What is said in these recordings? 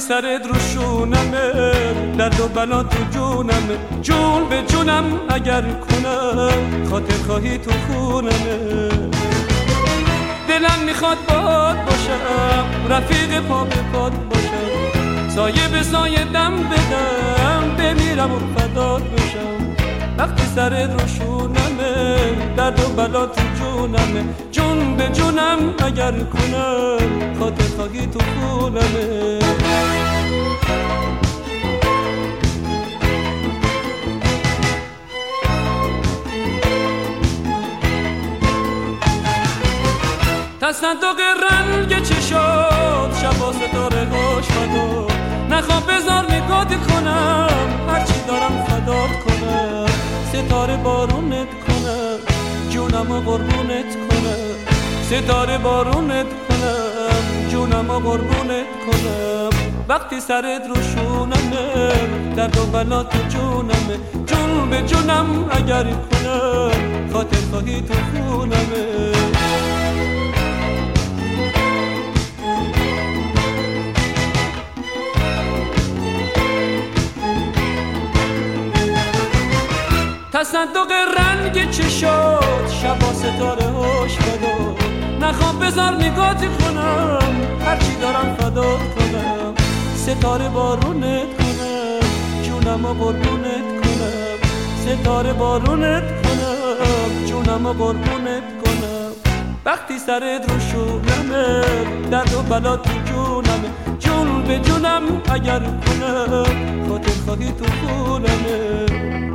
وقتی سرت رو شونمه درد و بلا تو جونمه. جون به جونم اگر کنم خاطر خواهی تو خونمه. دلم می‌خواد باد باشم رفیق پا به پاد باشم. سایه به سایه دم بدم بمیرم و فداد بشم. وقتی سرت رو درد و بلا تو جونمه. جون به جونم اگر کنم خاطر خواهی تو خونمه. تصدق رنگ چشات شبا ستاره هاش فدا. نخواب بذار نگات کنم هرچی دارم فدات کنم. ستاره بارونت کنم جونم قربونت کنم. ستاره بارونت کنم. جونم قربونت کنم. وقتی سرت رو شونمه درد و بلا تو جونمه. جون به جونم اگر کنم خاطر خواهی تو خونمه. تصدق رنگ چشات شبا ستاره هاش فدا نخوام بذار نگات کنم هرچی دارم فدات کنم. ستاره بارونت کنم جونم و قربونت کنم. ستاره بارونت کنم جونم و قربونت کنم. وقتی سرت رو شونمه درد و بلا تو جونمه. جون به جونم اگر کنم خاطر خواهی تو خونمه.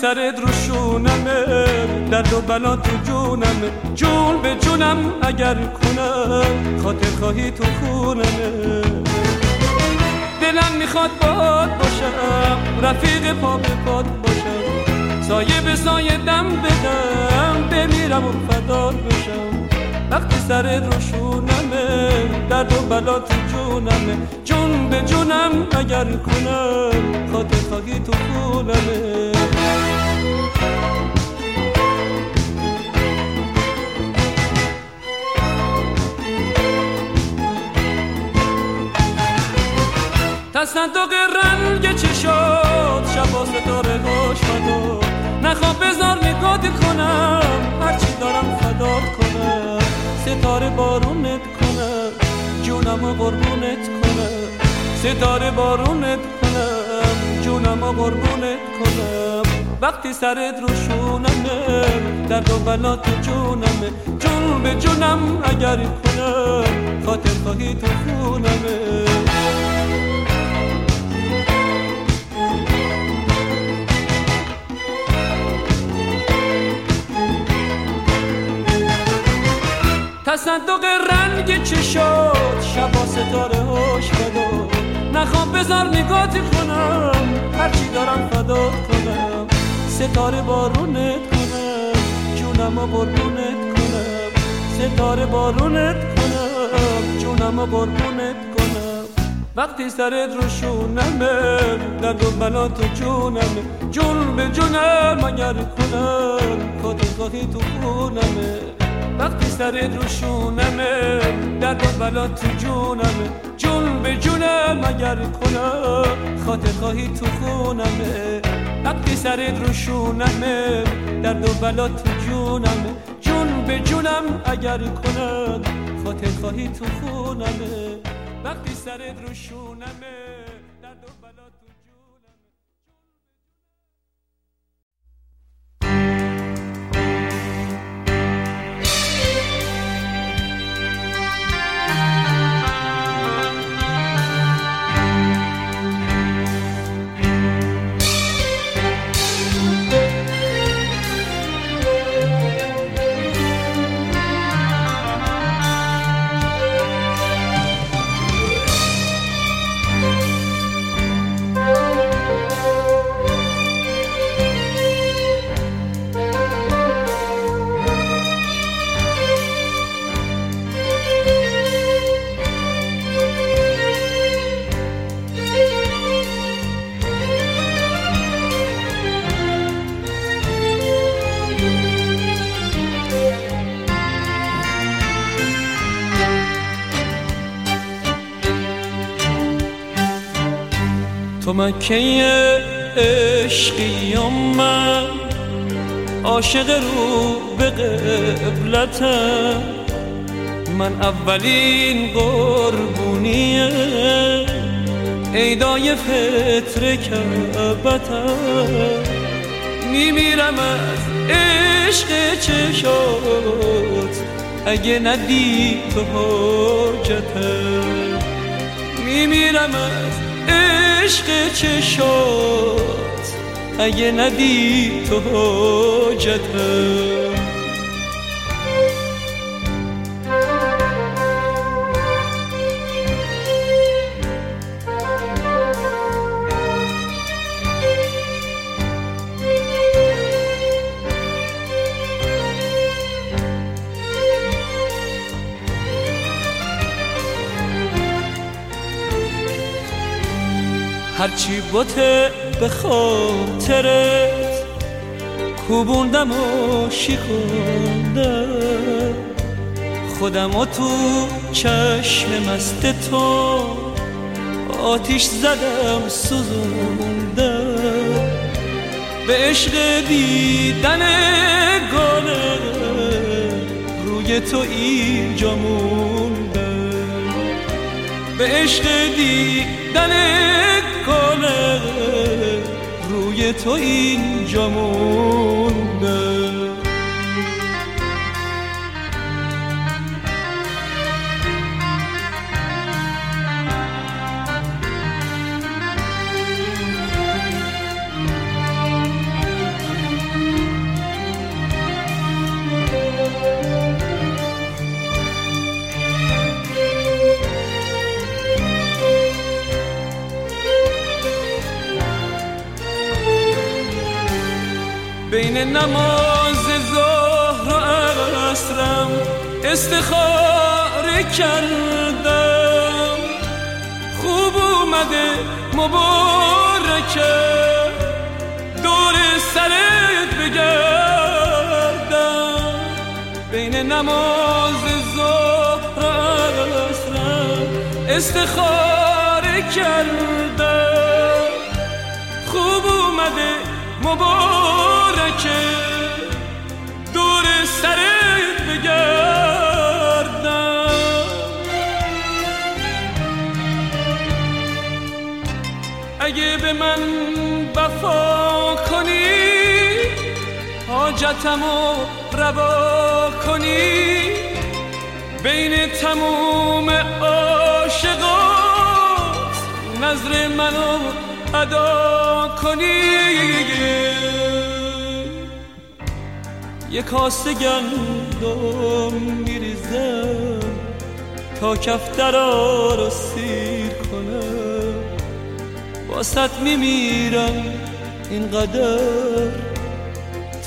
سرت رو شونمه درد و بلا تو جونمه جون به جونم اگر کنم خاطر خواهی تو خونمه دلم می‌خواد باد باشم رفیق پا به پاد باشم. سایه به سایه دم بدم بمیرم و فدار بشم. وقتی سرت رو شونمه درد و بلا تو جونمه جون به جونم اگر کنم خاطر خواهی تو خونمه تصدق رنگ چشات شبا ستاره هاش فدا نخواب بذار نگات کنم هرچی دارم فدات کنم ستاره بارونت کنم جونم و قربونت کنم ستاره بارونت کنم جونم و قربونت کنم وقتی سرت رو شونمه درد و بلا تو جونمه. جون به جونم اگر کنم خاطر خواهی تو خونمه. تصدق رنگ چشات شبا ستاره هاش فدا نخوام بذار نگات کنم هرچی دارم فدات کنم. ستاره بارونت کنم. جونم و قربونت کنم. ستاره بارونت کنم. جونم و قربونت کنم. وقتی سرت رو شونمه درد و بلا تو جونمه. جون به جونم اگر کنم خاطر خواهی تو خونمه. وقتی سرت رو شونمه درد و بلا تو جونمه. جون به جونم اگر کنم خاطر خواهی تو خونمه. وقتی سرت رو شونمه درد و بلا تو جونمه. جون به جونم اگر کنم خاطر خواهی تو خونمه. وقتی سرت رو شونمه مکه عشقی من عاشق رو به قبلتم. من اولین قربونی عیدای فطر کبتم میمیرم از عشق چشات اگه ندی تو حاجتم. میمیرم از عشق چشات اگه ندی تو حاجتم هرچی بوته به خاطرت کوبوندم و شیکوندم خودم و تو چشم مست تو آتیش زدم سوزوندم. به عشق دیدن گاله روی تو اینجا موندم. به عشق دیدن گاله روی تو اینجا موندم بین نماز ظهر و عصرم استخاره کردم. خوب اومده مبارکه. دور سرت بگردم. بین نماز ظهر و عصرم استخاره کردم. خوب اومده مبارکه. دور سرت بگردم اگه به من وفا کنی حاجتمو روا کنی. بین تموم عاشقات نظر منو ادا کنی. یه کاسه گندم میریزم تا کفترا رو سیر کنم واسط میمیرم اینقدر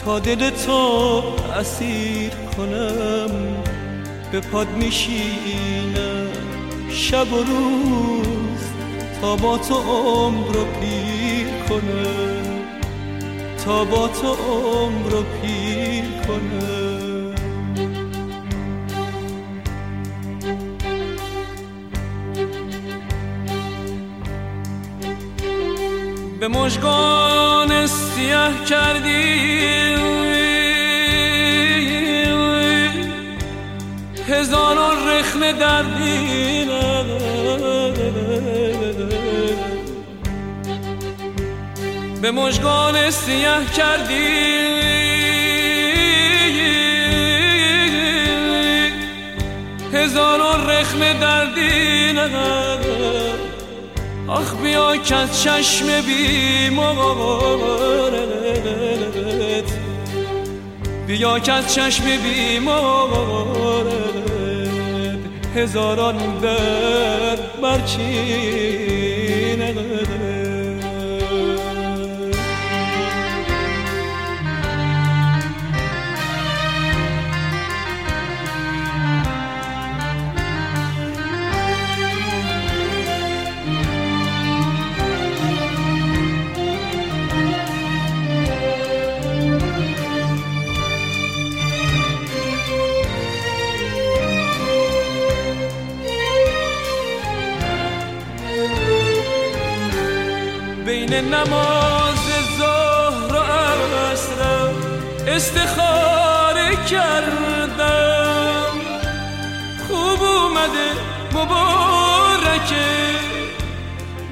تا دل تو اسیر کنم. به پاد میشینم شب و روز تا با تو عمر رو پیر کنم تا با تو عمر رو پیر کنم به مشگان سیه کردی هزاران رخم دردی به مشگان سیه کردی هزاران رخم دردی آخ بیا که از چشم بیمارت بیا که از چشم بیمارت هزاران درد برچینه نماز ظهر و عصرم استخاره کردم. خوب اومده مبارکه.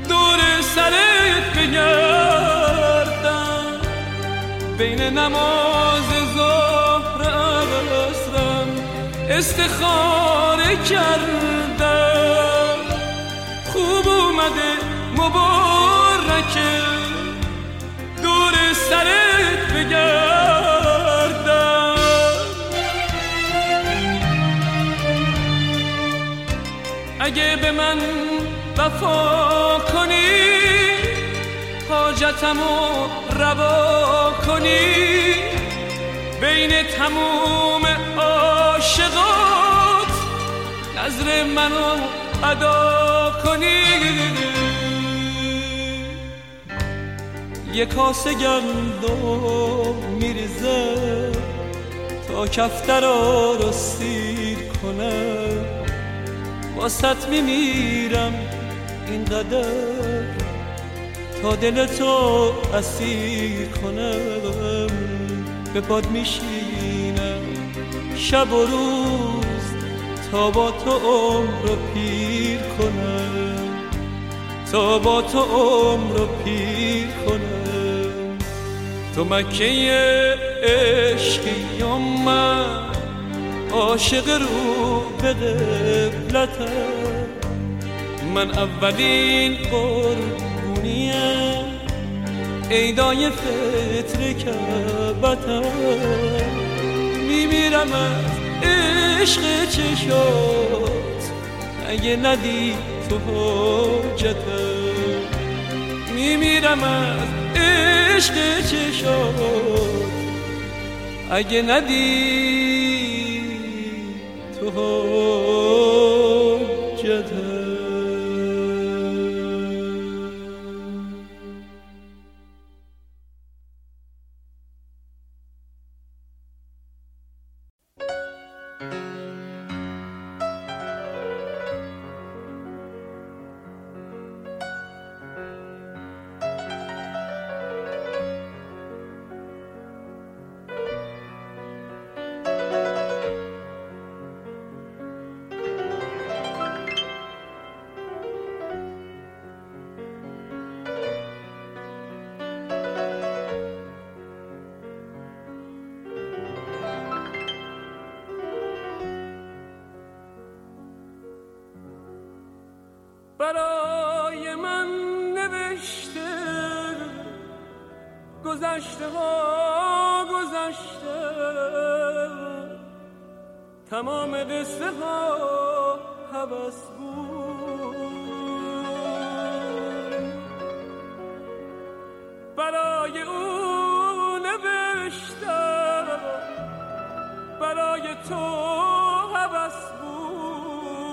دور سرت بگردم. بین نماز ظهر عصرم استخاره کردم. خوب اومده مبارکه. دور سرت اگه به من وفا کنی حاجتمو روا کنی. بین تموم عاشقات نظر منو ادا کنی. یه کاسه گندم میریزه تا کفترا رو سیر کنه. واسط میمیرم اینقدر تا دل تو اسیر کنم به پاد میشینم شب و روز تا با تو عمر رو پیر کنم تا با تو عمر رو پیر کنم تو مکه عشقی و من عاشق رو به قبلتم من اولین قربونیم ایدای فطر کبتم میمیرم از عشق چشات. اگه ندی تو حاجتم. میمیرم از چشات اگه ندی تو گذشته ها گذشته. تمام قصه ها حوث بود. برای او نوشتم. برای تو حوث بود.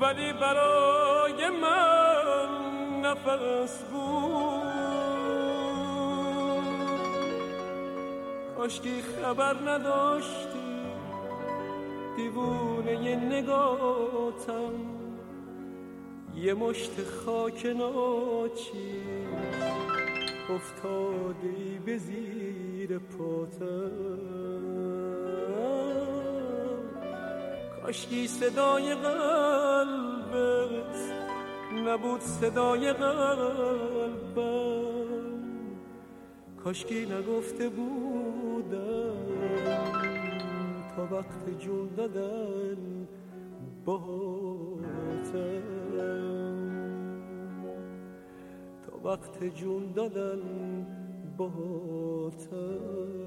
ولی برای من نفس بود. کاشکی خبر نداشتی. دیوونه یه نگاتم. یه مشت خاک ناچی افتادی به زیر پاتم. کاشکی صدای قلبت نبود صدای قلبم. کاشکی نگفته بودم جون دادن باهاتم تا وقت جون دادن باهاتم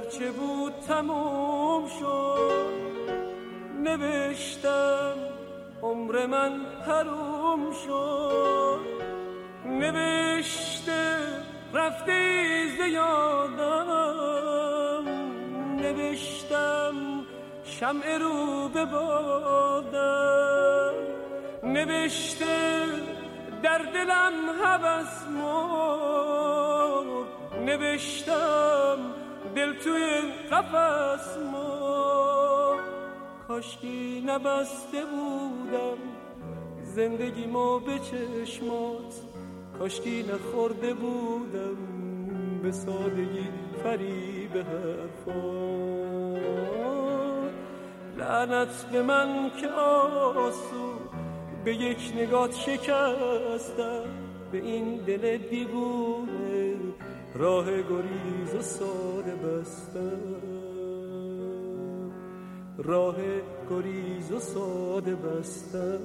هرچه بود تموم شد. نوشتم عمر من حروم شد. نوشته رفته زیادم نوشتم شمع رو به بادم. نوشته در دلم هوس مرد. نوشتم دل توی قفص ما. کاشکی نبسته بودم. زندگی ما به چشمات. کاشکی نخورده بودم. به سادگی فریب حرفات لعنت به من که آسو. به یک نگات شکستم. به این دل دیوونه. راه گریز و ساده بستم راه گریز و ساده بستم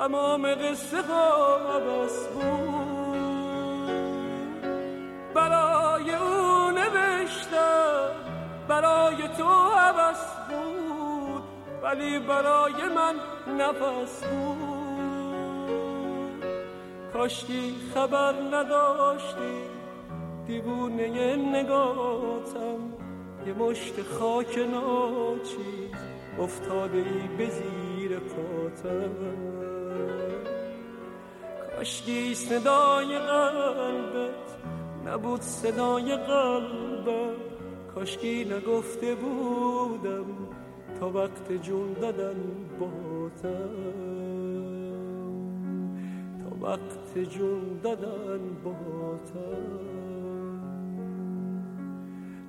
تمام قصه ها عبس بود. برای او نوشتم برای تو عبس بود. ولی برای من نفس بود. کاشکی خبر نداشتی دیوونه نگاتم. یه مشت خاک ناچیز افتاده ای به زیر پاتم. کاشکی صدای قلبت. نبود صدای قلبم. کاشکی نگفته بودم تا وقت جون دادن باتم تا وقت جون دادن باتم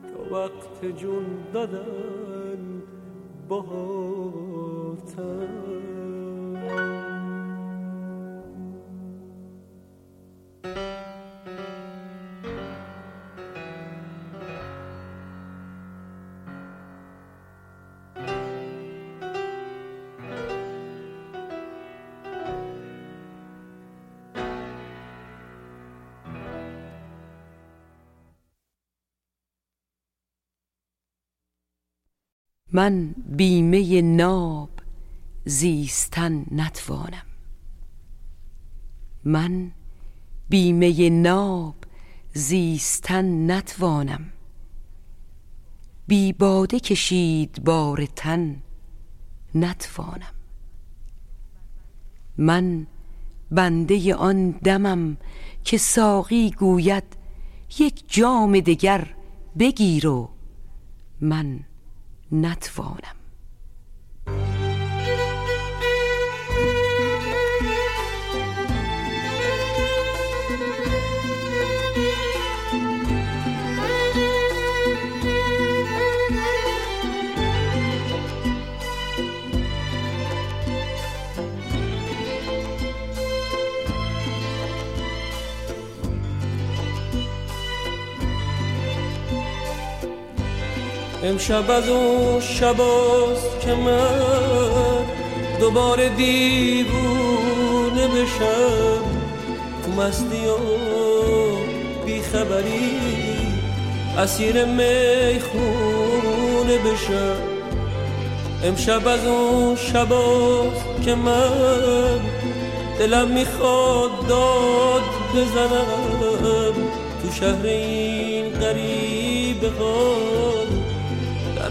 تا وقت جون دادن من بیمه ناب زیستن نتوانم. من بیمه ناب زیستن نتوانم. بی باده کشید بار تن نتوانم. من بنده آن دمم که ساقی گوید یک جام دگر بگیر من نتوانم. امشب از اون شباست که من دوباره دیوونه بشم. تو مستی و بیخبری اسیر می‌خونه بشم. امشب از اون شباست که من دلم می‌خواد داد بزنم. تو شهر این قریب غار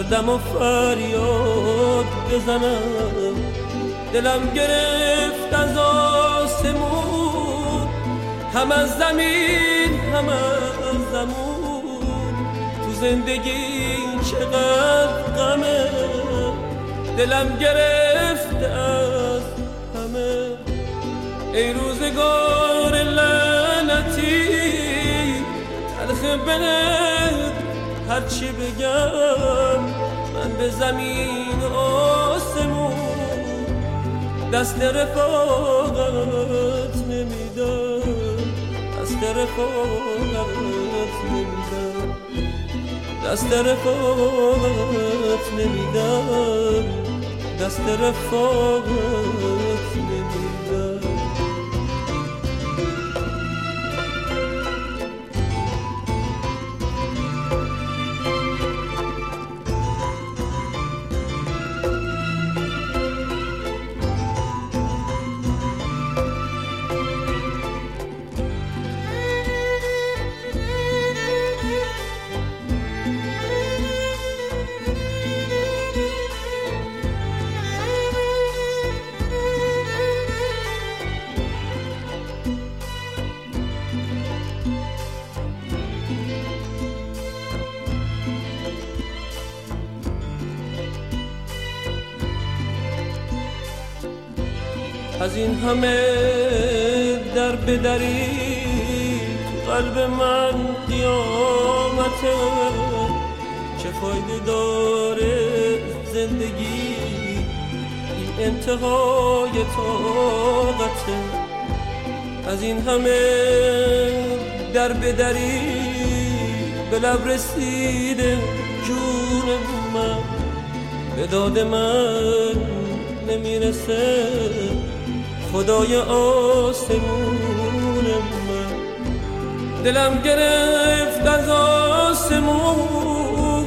دم و فریاد بزنم. دلم گرفت از آسمون. هم از زمین هم از زمون. تو زندگی چقدر غمه. دلم گرفته از همه. ای روزگار لعنتی تلخ بنت هرچی بگم من به زمین آسمون دست رفاقت نمیدم. دست رفاقت نمیدم. دست رفاقت نمیدم. دست رفاقت همه در بدری قلب من قیامته چه فایده داره زندگی؟ این انتهای طاقته از این همه در بدری به لب رسیده جون من. به داد من نمی‌رسه. خدای آسمون من. دلم گرفت از آسمون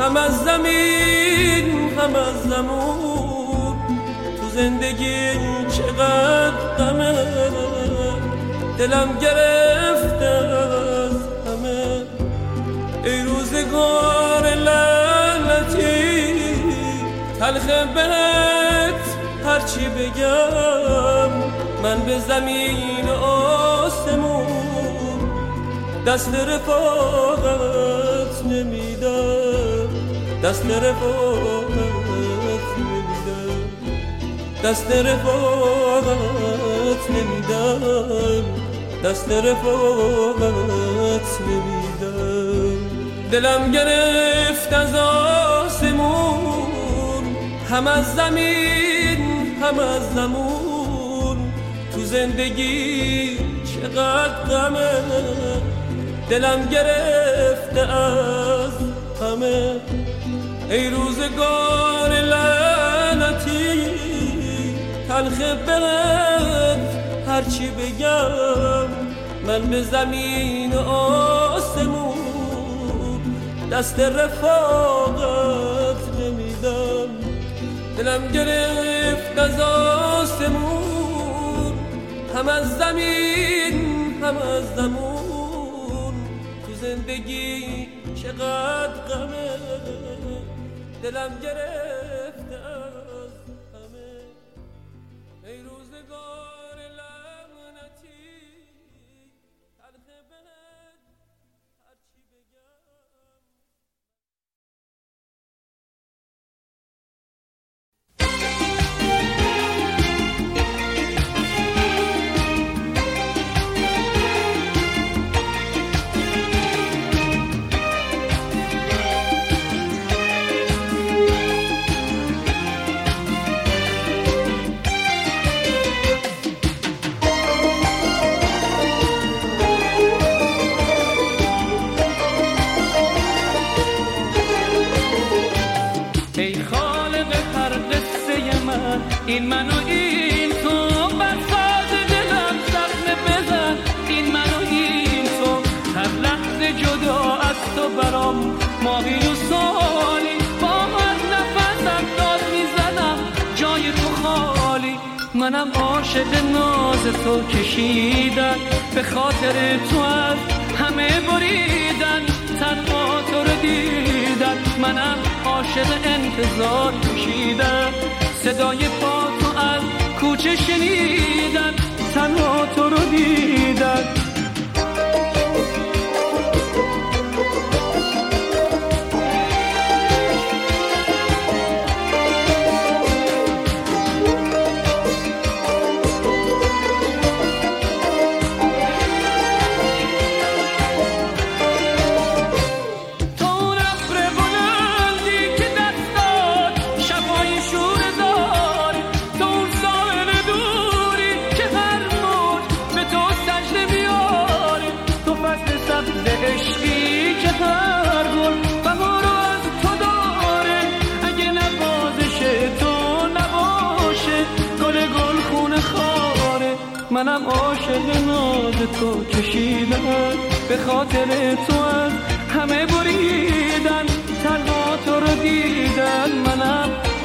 هم از زمین هم از زمون. تو زندگی چقدر غمه دلم گرفت از همه ای روزگار لعنتی تلخ بهت هرچی بگم من به زمین آسمون دست رفاقت نمیدم دست رفاقت نمیدم دست رفاقت نمیدم دست رفاقت نمیدم. دلم گرفت از آسمون هم از زمین هم از زمون تو زندگی چقدر غمه. دلم گرفته از همه ای روزگار لعنتی تلخ بهت هرچی بگم من به زمین آسمون. دست رفاقت نمیدم. دلم گرفت از آسمون هم از زمین هم از زمون تو زندگی چقدر غمه دلم گرفت.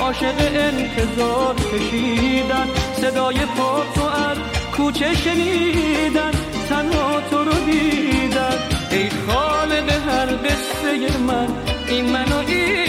عاشق انتظار کشیدن. صدای پا تو از کوچه شنیدن. تنها تو رو دیدن. ای خالق هر قصه من این منو این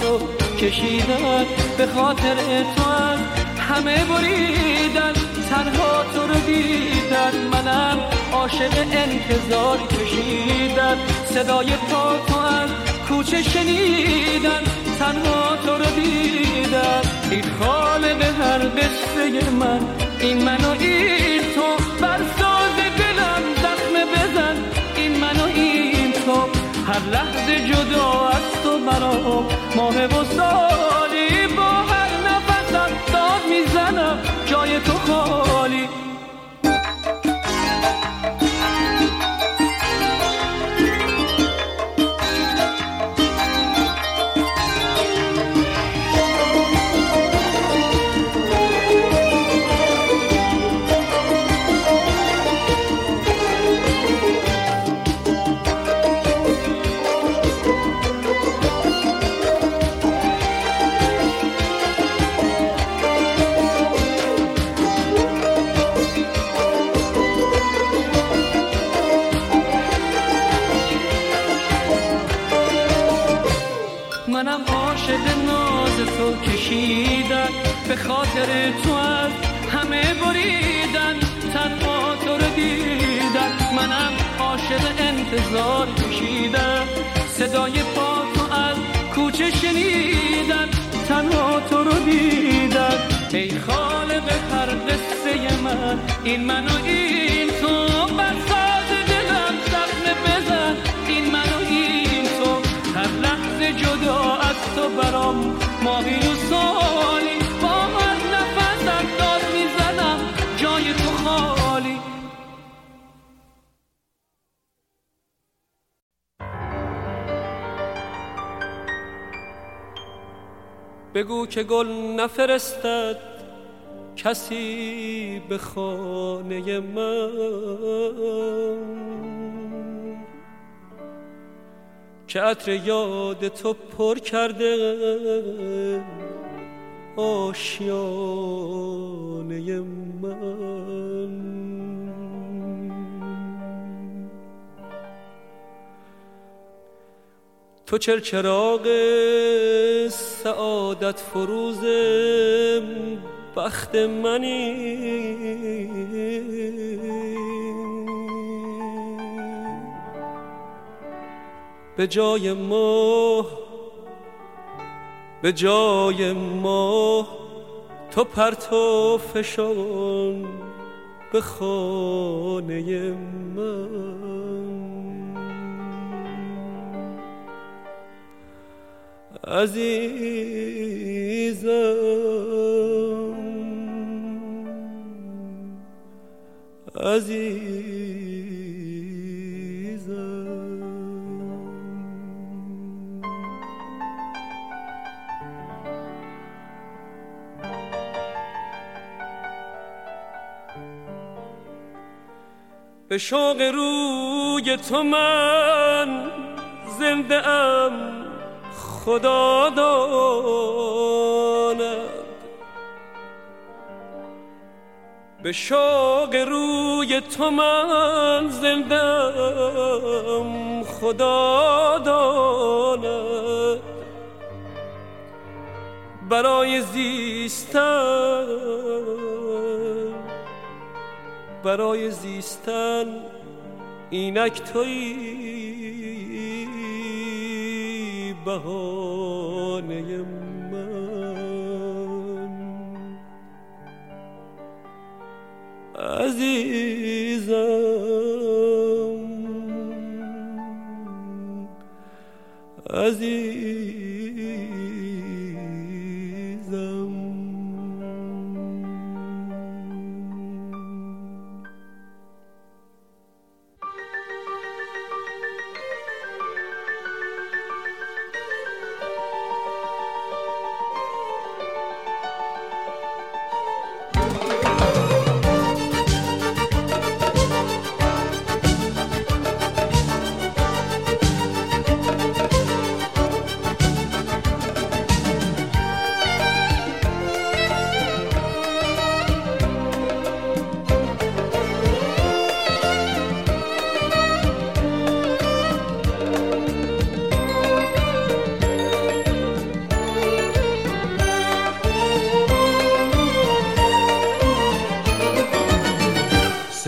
تو کشیدن به خاطر تو از همه بریدن تنها تو رو دیدن. منم عاشق انتظار کشیدن. صدای پا تو از کوچه شنیدن. تنها تو رو دیدن. ای خالق هر قصه من. این منو این تو بر ساز دلم زخم بزن. این منو این تو هر لحظه جدا برام ماه و صدای پا تو از کوچه شنیدن تنها تو رو دیدن ای خالق هر قصه من این منو این تو. بر ساز دلم زخم بزن این منو این تو. هر لحظه جدا از تو برام ماهی و سالی. بگو که گل نفرستد کسی به خانه من. که عطر یاد تو پر کرده آشیانه من. تو چر چراغ سعادت فروز بخت منی. به جای ماه به جای ماه تو پرتو فشان به خانه من. عزیزم. عزیزم به شوق روی تو من زنده ام. خدا داند. به شوق روی تو من زندم خدا داند. برای زیستن برای زیستن اینک توی بهانه عزیزم عزیزم.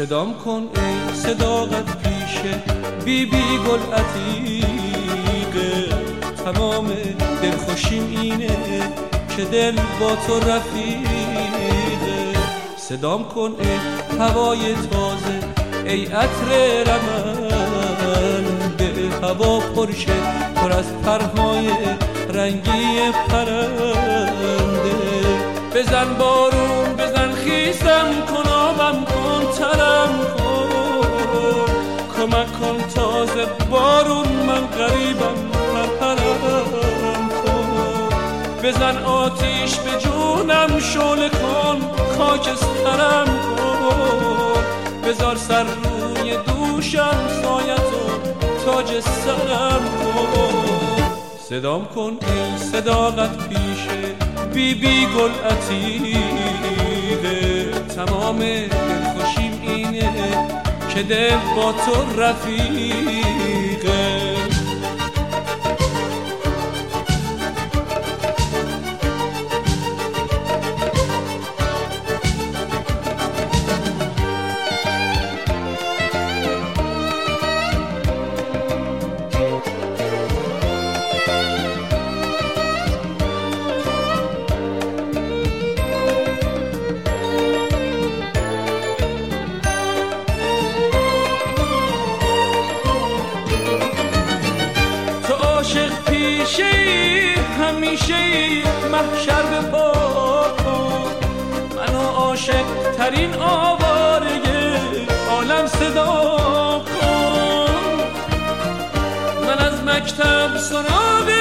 صدام کن ای صداقت پیشه بی بی گل عتیقه تمام دلخوشیم اینه که دل با تو رفیقه صدام کن ای هوای تازه ای عطر رمن به هوا پرشه پر از پرهای رنگی پرنده. بزن بارون بزن خیسم کن آبم کن ترم کن. کمک کن تازه بارون من قریبم پرپرم کن. بزن آتیش به جونم شله کن خاکسترم کن. بذار سر روی دوشم سایت و تاج سرم کن. صدام کن ای صداقت پیشه بی بی گل عتیقه تمام دلخوشیم اینه که دل با تو رفیقه محشر به پا کن. منو عاشق ترین آواره عالم صدا کن. من از مکتب سراغ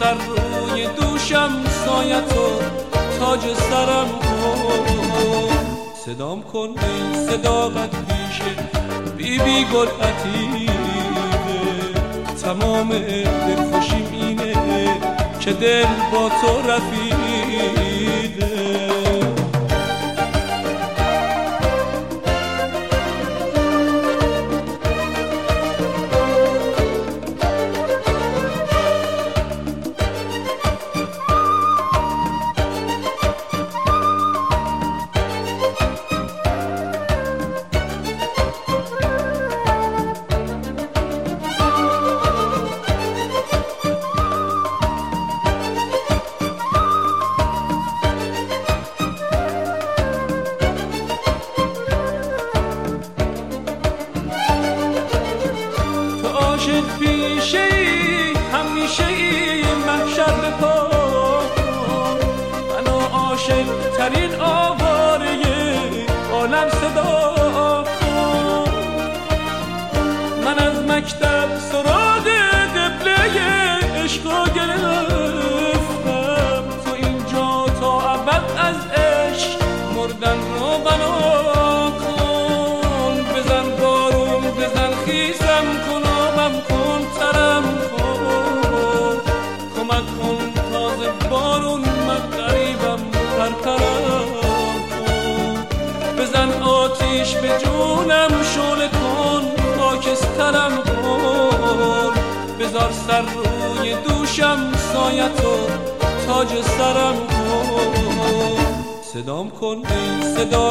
سر روی دوشم سایتو تاج سرم صدام کن صداقت پیشه بی بی گل عتیقه تمام دلخوشیم اینه که دل با تو رفیقه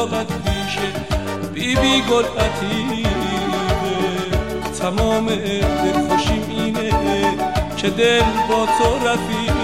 صداقت پیشه بی بی گل تمام دل خوشیم اینه که دل با تو رفیده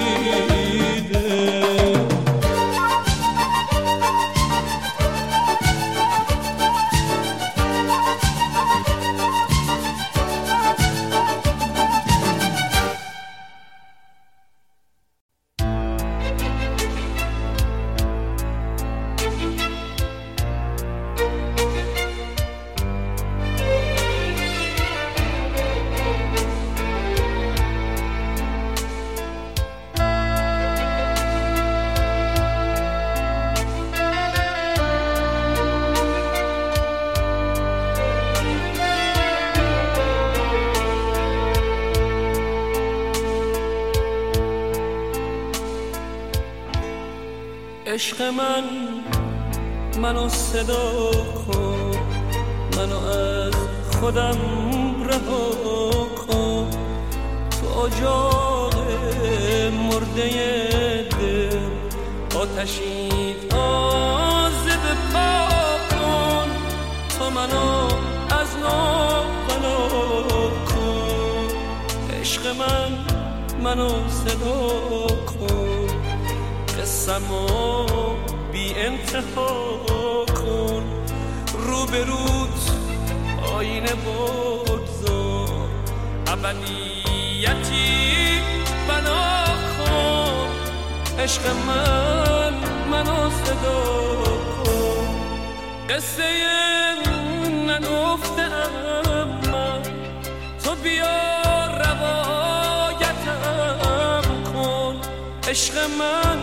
عشق من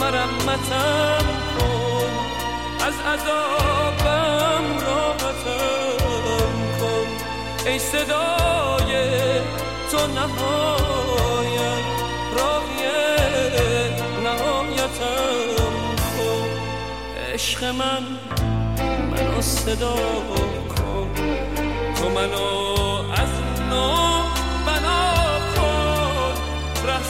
مرمتم کن. از عذابم راحتم کن. ای صدای تو نهایت راهی نهایتم کن. عشق من منو صدا کن. تو منو از نو بنا کن. ره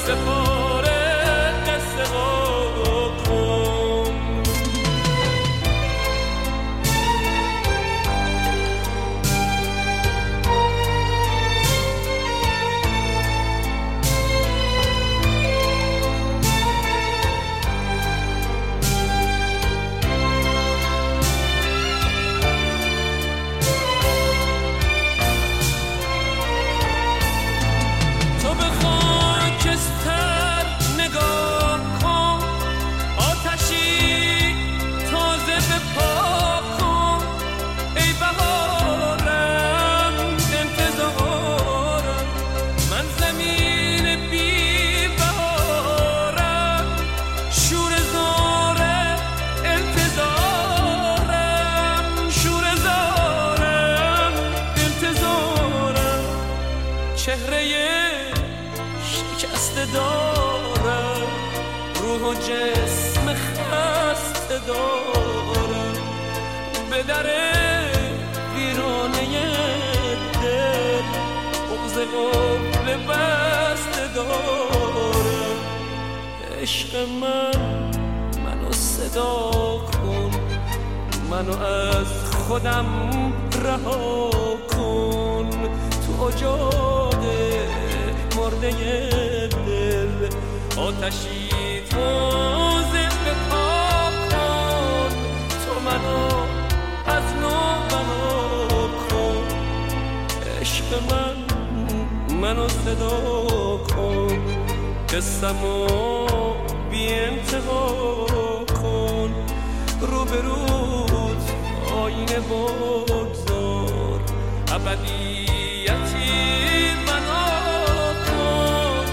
عشق من منو صدا کن منو از خودم رها کن. تو اجاق مرده دل آتشی تازه به پا کن. تو منو از نو بنا کن. عشق من منو صدا کن. قسمو بی انتها کن. رو به روت آینه بگذار. ابدی یتیم منو کن.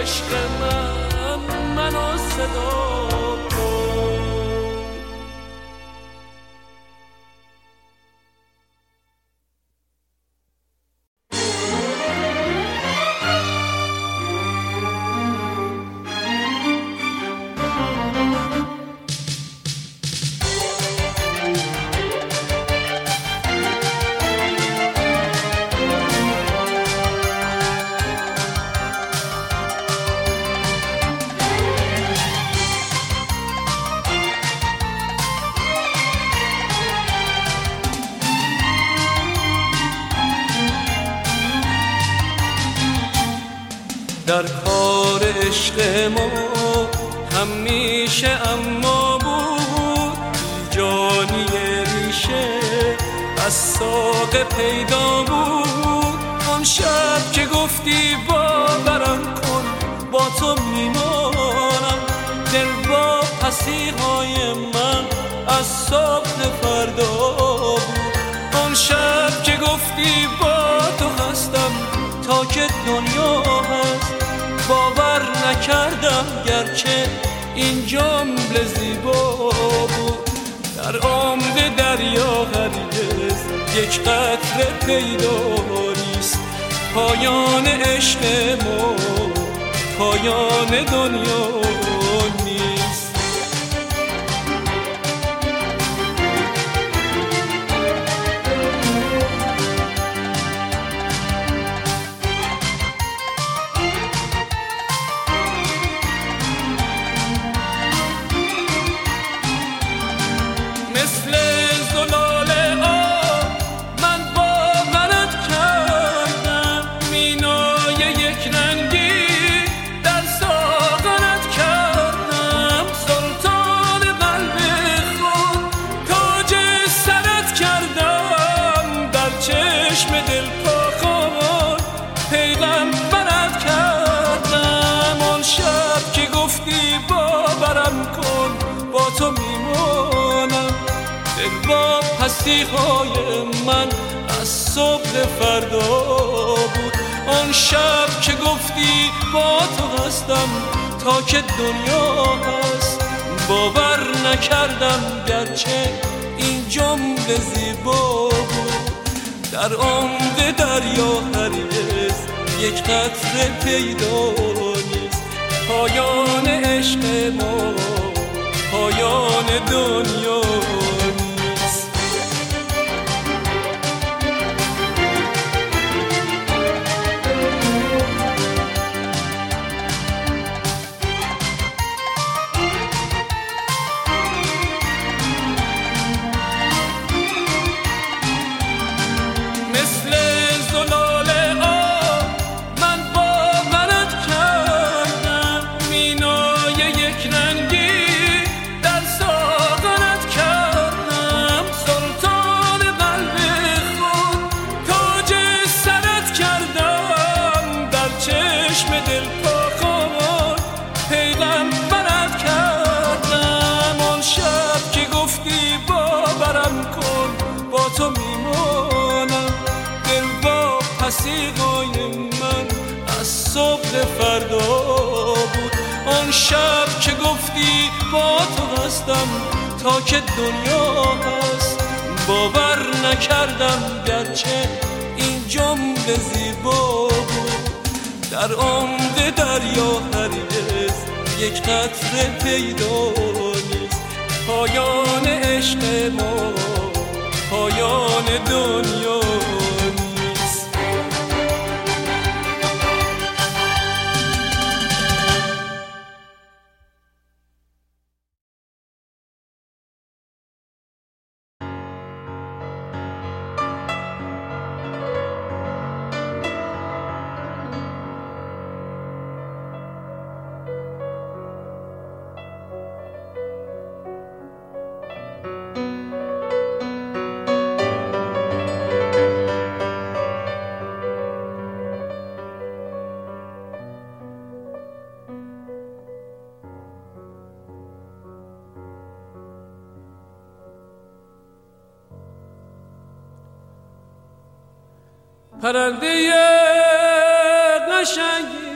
عشق من منو صدا نکردم گرچه این جمله زیبا بود. در عمق دریا هرگز یک قطره پیدا نیست. پایان عشق ما پایان دنیا های من از صبح فردا بود. آن شب که گفتی با تو هستم تا که دنیا هست. باور نکردم گرچه این جمله زیبا بود. در عمق دریا هرگز یک قطره پیدا نیست. پایان عشق ما پایان دنیا شب که گفتی با تو هستم تا که دنیا هست؟ باور نکردم گرچه این جمله زیبا بود. در عمق دریا هرگز یک قطره پیدا نیست. پایان عشق ما پایان دنیا پرنده قشنگی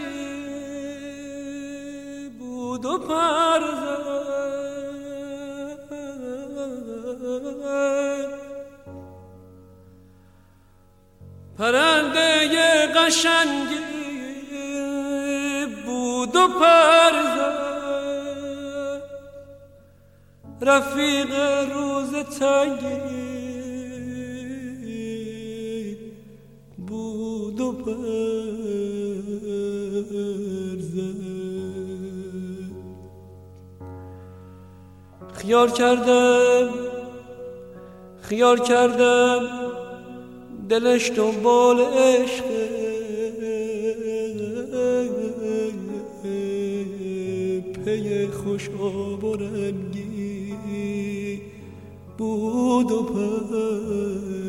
بود و پرزد پرنده قشنگی بود و پرزد رفیق روز تنگی خیال کردم خیال کردم دلش دنبال عشق. پی خوش آب و رنگی بود و پرزد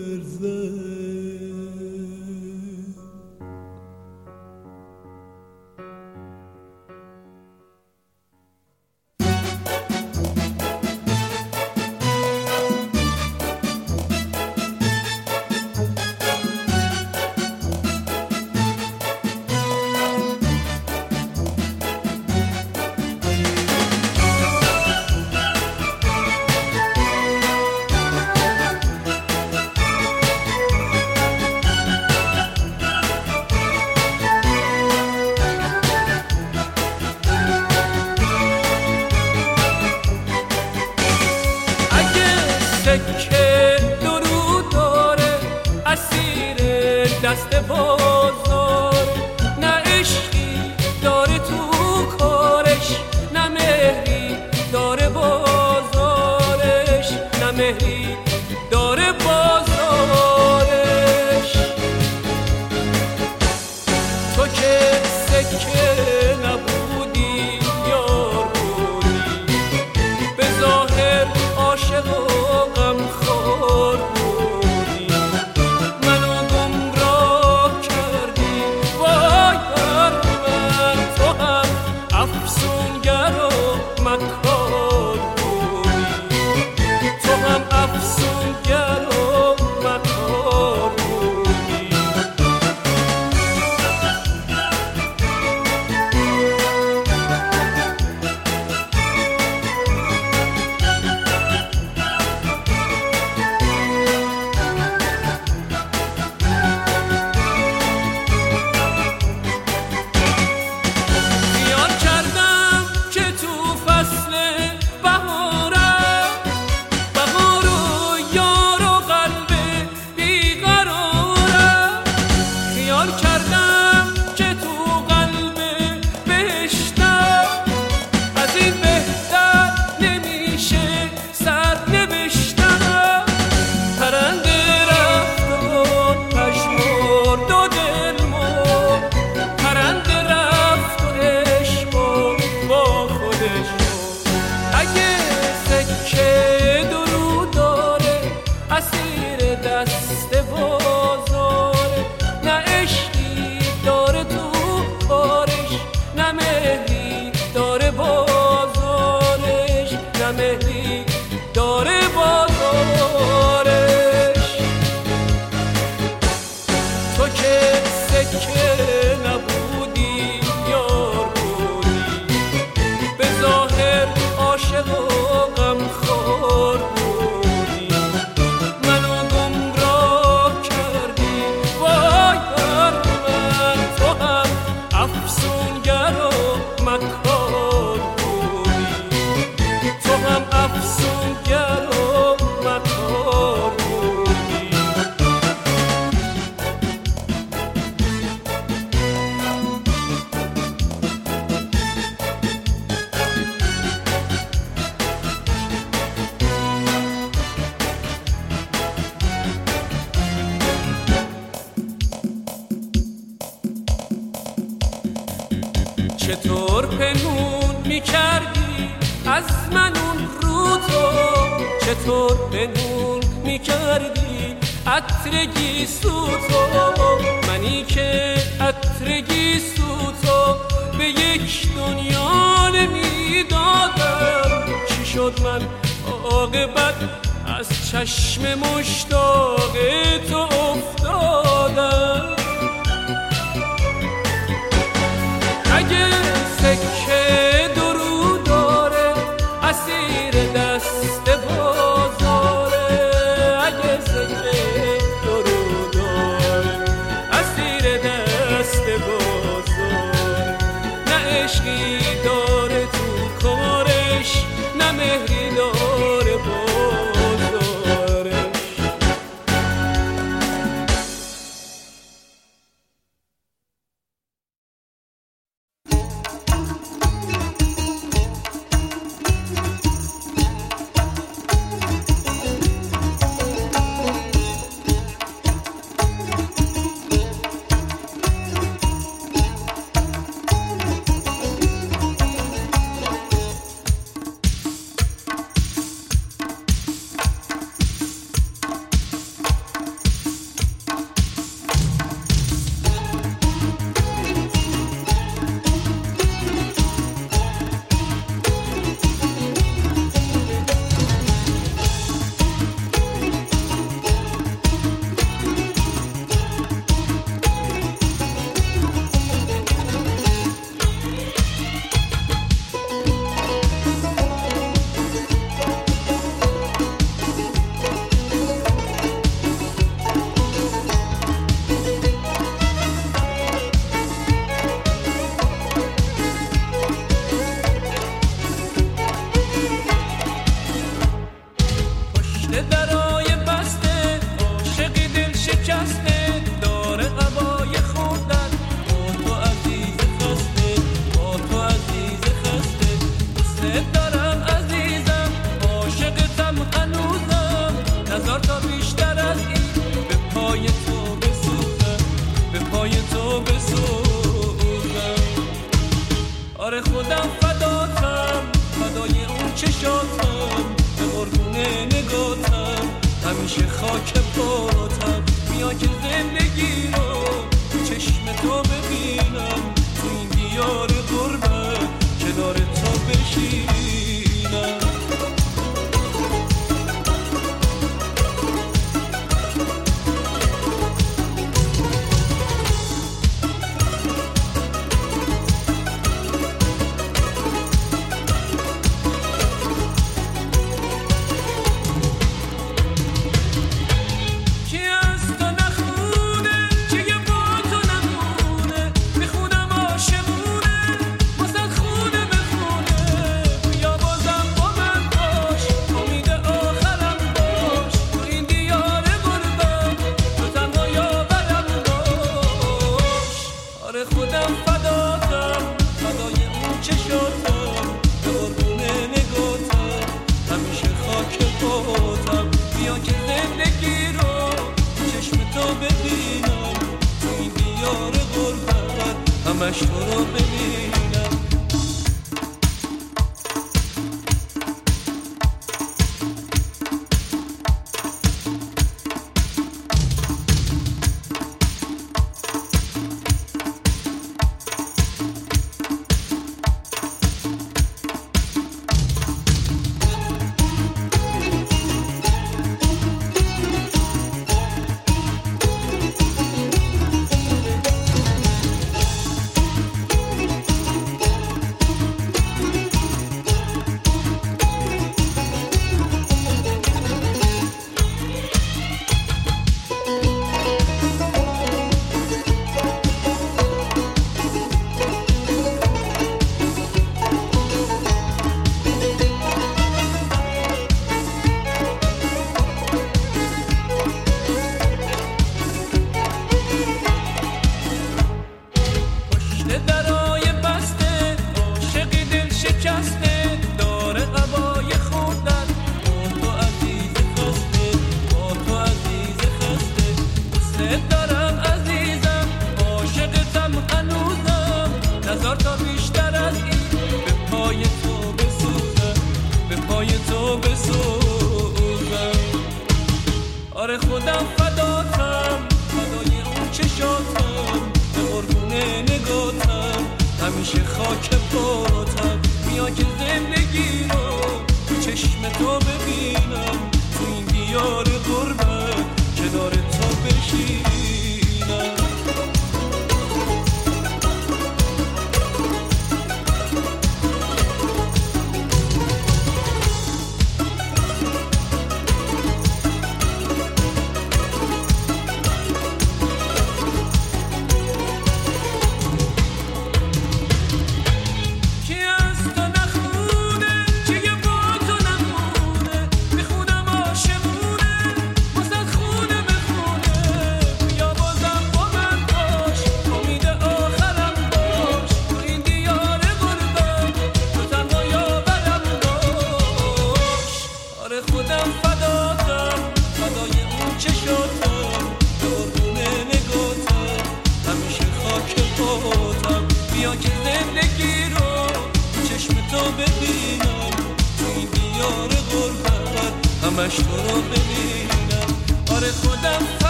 نجاتم به قربونه نگاتم. همیشه خاک پاتم بیا که زندگی رو تو چشم تو ببینم. تو این دیار قربت کنار تو بشینم.